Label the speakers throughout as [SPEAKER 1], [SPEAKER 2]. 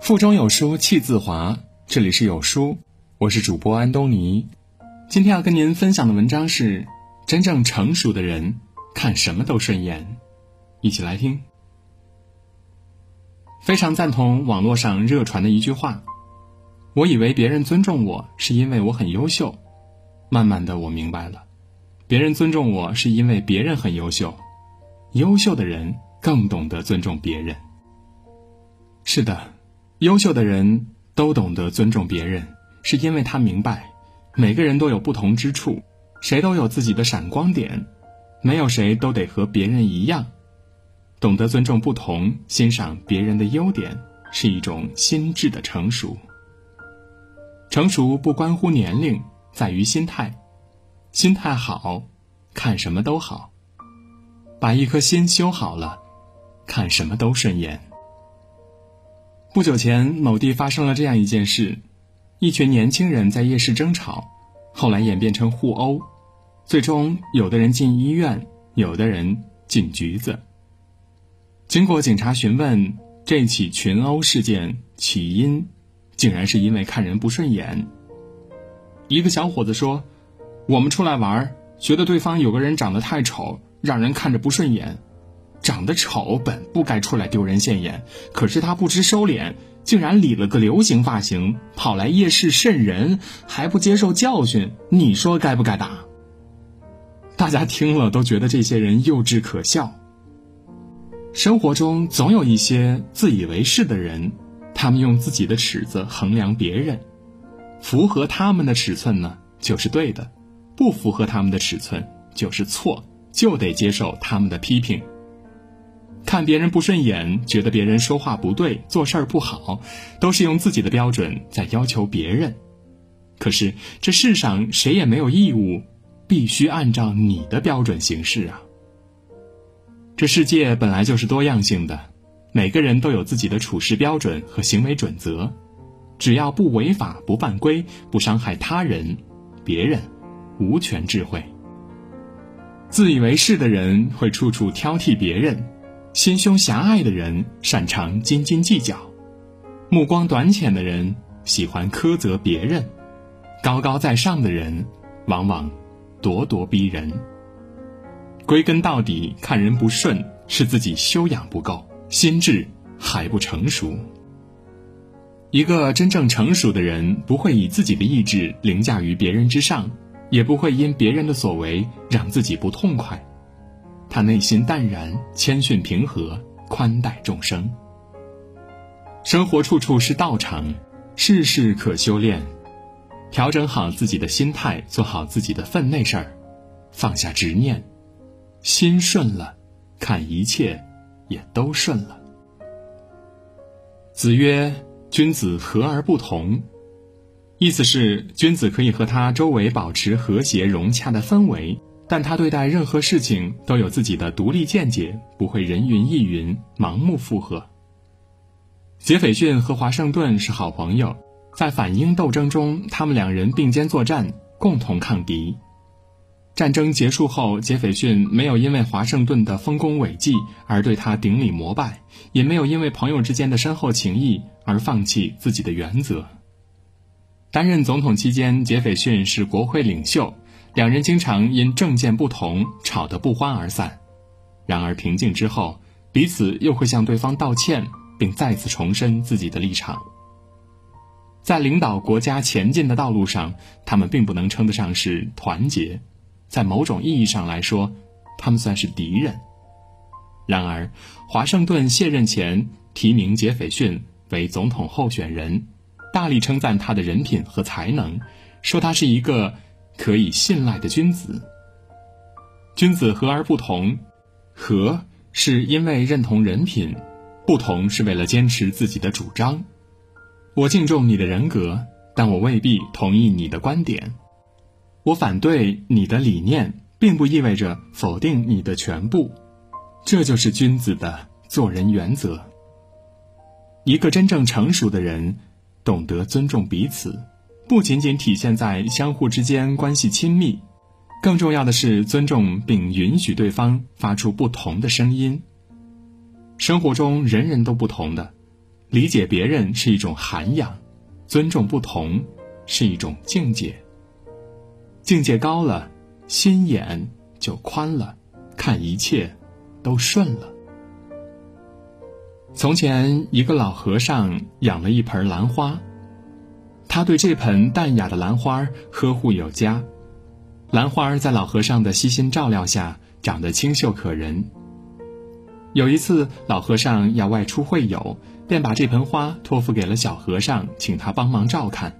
[SPEAKER 1] 腹中有书气自华，这里是有书，我是主播安东尼。今天要跟您分享的文章是：真正成熟的人看什么都顺眼。一起来听。非常赞同网络上热传的一句话：我以为别人尊重我是因为我很优秀，慢慢的我明白了，别人尊重我是因为别人很优秀，优秀的人更懂得尊重别人。是的。优秀的人都懂得尊重别人，是因为他明白，每个人都有不同之处，谁都有自己的闪光点，没有谁都得和别人一样。懂得尊重不同，欣赏别人的优点，是一种心智的成熟。成熟不关乎年龄，在于心态。心态好，看什么都好。把一颗心修好了，看什么都顺眼。不久前，某地发生了这样一件事：一群年轻人在夜市争吵，后来演变成互殴，最终有的人进医院，有的人进局子。经过警察询问，这起群殴事件起因，竟然是因为看人不顺眼。一个小伙子说：“我们出来玩，觉得对方有个人长得太丑，让人看着不顺眼。”长得丑本不该出来丢人现眼，可是他不知收敛，竟然理了个流行发型，跑来夜市渗人，还不接受教训，你说该不该打？大家听了都觉得这些人幼稚可笑。生活中总有一些自以为是的人，他们用自己的尺子衡量别人，符合他们的尺寸呢就是对的，不符合他们的尺寸就是错，就得接受他们的批评。看别人不顺眼，觉得别人说话不对、做事儿不好，都是用自己的标准在要求别人。可是这世上谁也没有义务必须按照你的标准行事啊。这世界本来就是多样性的，每个人都有自己的处事标准和行为准则，只要不违法、不犯规、不伤害他人，别人无权智慧。自以为是的人会处处挑剔别人。心胸狭隘的人擅长斤斤计较，目光短浅的人喜欢苛责别人，高高在上的人往往咄咄逼人。归根到底，看人不顺是自己修养不够，心智还不成熟。一个真正成熟的人，不会以自己的意志凌驾于别人之上，也不会因别人的所为让自己不痛快。他内心淡然、谦逊、平和，宽待众生。生活处处是道场，事事可修炼。调整好自己的心态，做好自己的分内事儿，放下执念，心顺了，看一切也都顺了。子曰：“君子和而不同。”意思是，君子可以和他周围保持和谐融洽的氛围。但他对待任何事情都有自己的独立见解，不会人云亦云、盲目附和。杰斐逊和华盛顿是好朋友，在反英斗争中，他们两人并肩作战，共同抗敌。战争结束后，杰斐逊没有因为华盛顿的丰功伟绩而对他顶礼膜拜，也没有因为朋友之间的深厚情谊而放弃自己的原则。担任总统期间，杰斐逊是国会领袖。两人经常因政见不同吵得不欢而散，然而平静之后，彼此又会向对方道歉，并再次重申自己的立场。在领导国家前进的道路上，他们并不能称得上是团结，在某种意义上来说，他们算是敌人。然而，华盛顿卸任前提名杰斐逊为总统候选人，大力称赞他的人品和才能，说他是一个。可以信赖的君子。君子和而不同，和是因为认同人品，不同是为了坚持自己的主张。我敬重你的人格，但我未必同意你的观点。我反对你的理念，并不意味着否定你的全部。这就是君子的做人原则。一个真正成熟的人，懂得尊重彼此。不仅仅体现在相互之间关系亲密，更重要的是尊重并允许对方发出不同的声音。生活中人人都不同的，理解别人是一种涵养，尊重不同是一种境界。境界高了，心眼就宽了，看一切都顺了。从前，一个老和尚养了一盆兰花，他对这盆淡雅的兰花呵护有加。兰花在老和尚的悉心照料下，长得清秀可人。有一次，老和尚要外出会友，便把这盆花托付给了小和尚，请他帮忙照看。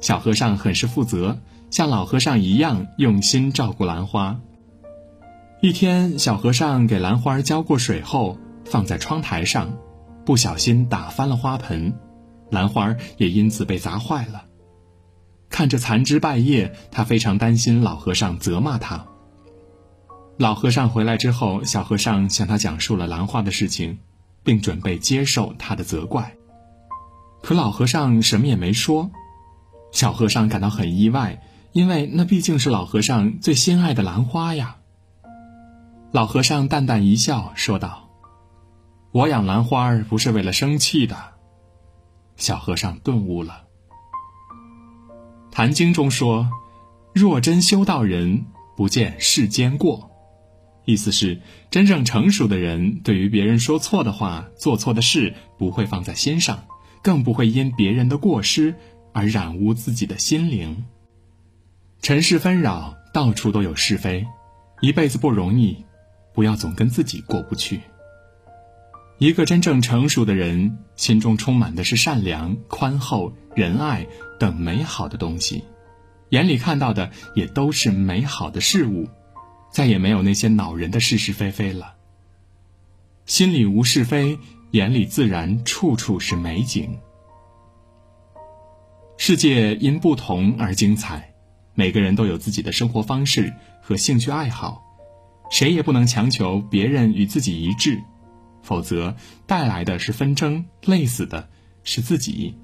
[SPEAKER 1] 小和尚很是负责，像老和尚一样用心照顾兰花。一天，小和尚给兰花浇过水后，放在窗台上，不小心打翻了花盆，兰花也因此被砸坏了。看着残枝败叶，他非常担心老和尚责骂他。老和尚回来之后，小和尚向他讲述了兰花的事情，并准备接受他的责怪。可老和尚什么也没说。小和尚感到很意外，因为那毕竟是老和尚最心爱的兰花呀。老和尚淡淡一笑，说道：“我养兰花不是为了生气的。”小和尚顿悟了。《坛经》中说：“若真修道人，不见世间过。”意思是，真正成熟的人，对于别人说错的话、做错的事，不会放在心上，更不会因别人的过失而染污自己的心灵。尘世纷扰，到处都有是非，一辈子不容易，不要总跟自己过不去。一个真正成熟的人，心中充满的是善良、宽厚、仁爱等美好的东西，眼里看到的也都是美好的事物。再也没有那些恼人的是是非非了。心里无是非，眼里自然处处是美景。世界因不同而精彩，每个人都有自己的生活方式和兴趣爱好，谁也不能强求别人与自己一致，否则带来的是纷争，累死的是自己。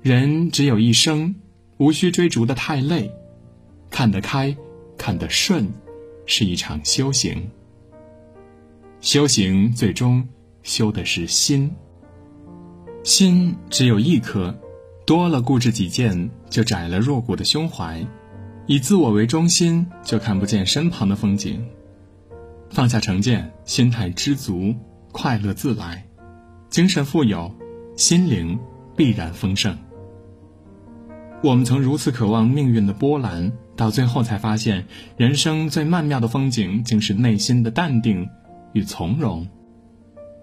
[SPEAKER 1] 人只有一生，无需追逐的太累，看得开。看得顺，是一场修行。修行最终修的是心。心只有一颗，多了固执己见，就窄了弱骨的胸怀；以自我为中心，就看不见身旁的风景。放下成见，心态知足，快乐自来，精神富有，心灵必然丰盛。我们曾如此渴望命运的波澜。到最后才发现，人生最曼妙的风景，竟是内心的淡定与从容。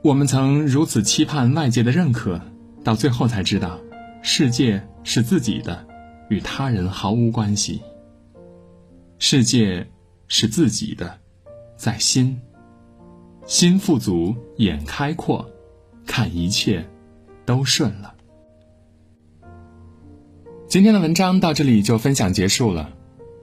[SPEAKER 1] 我们曾如此期盼外界的认可，到最后才知道，世界是自己的，与他人毫无关系。世界是自己的，在心。心富足，眼开阔，看一切都顺了。今天的文章到这里就分享结束了。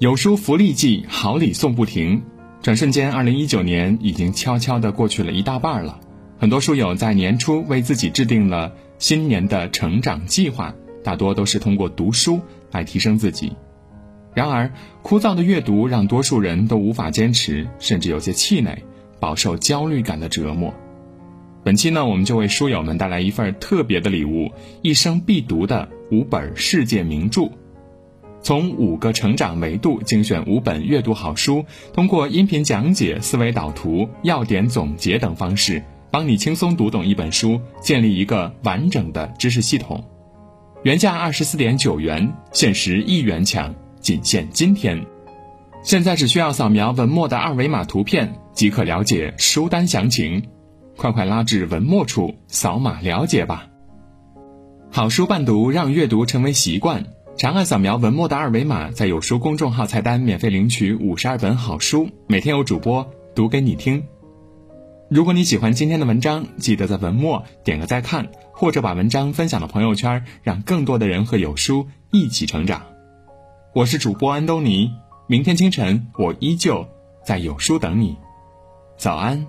[SPEAKER 1] 有书福利季，好礼送不停。转瞬间，二零一九年已经悄悄的过去了一大半了。很多书友在年初为自己制定了新年的成长计划，大多都是通过读书来提升自己。然而，枯燥的阅读让多数人都无法坚持，甚至有些气馁，饱受焦虑感的折磨。本期呢，我们就为书友们带来一份特别的礼物——一生必读的五本世界名著。从五个成长维度精选五本阅读好书，通过音频讲解、思维导图、要点总结等方式，帮你轻松读懂一本书，建立一个完整的知识系统。原价二十四点九元，限时一元抢，仅限今天。现在只需要扫描文末的二维码图片即可了解书单详情，快快拉至文末处扫码了解吧。好书伴读，让阅读成为习惯。长按扫描文末的二维码，在有书公众号菜单免费领取五十二本好书，每天有主播读给你听。如果你喜欢今天的文章，记得在文末点个再看，或者把文章分享到朋友圈，让更多的人和有书一起成长。我是主播安东尼，明天清晨我依旧在有书等你，早安。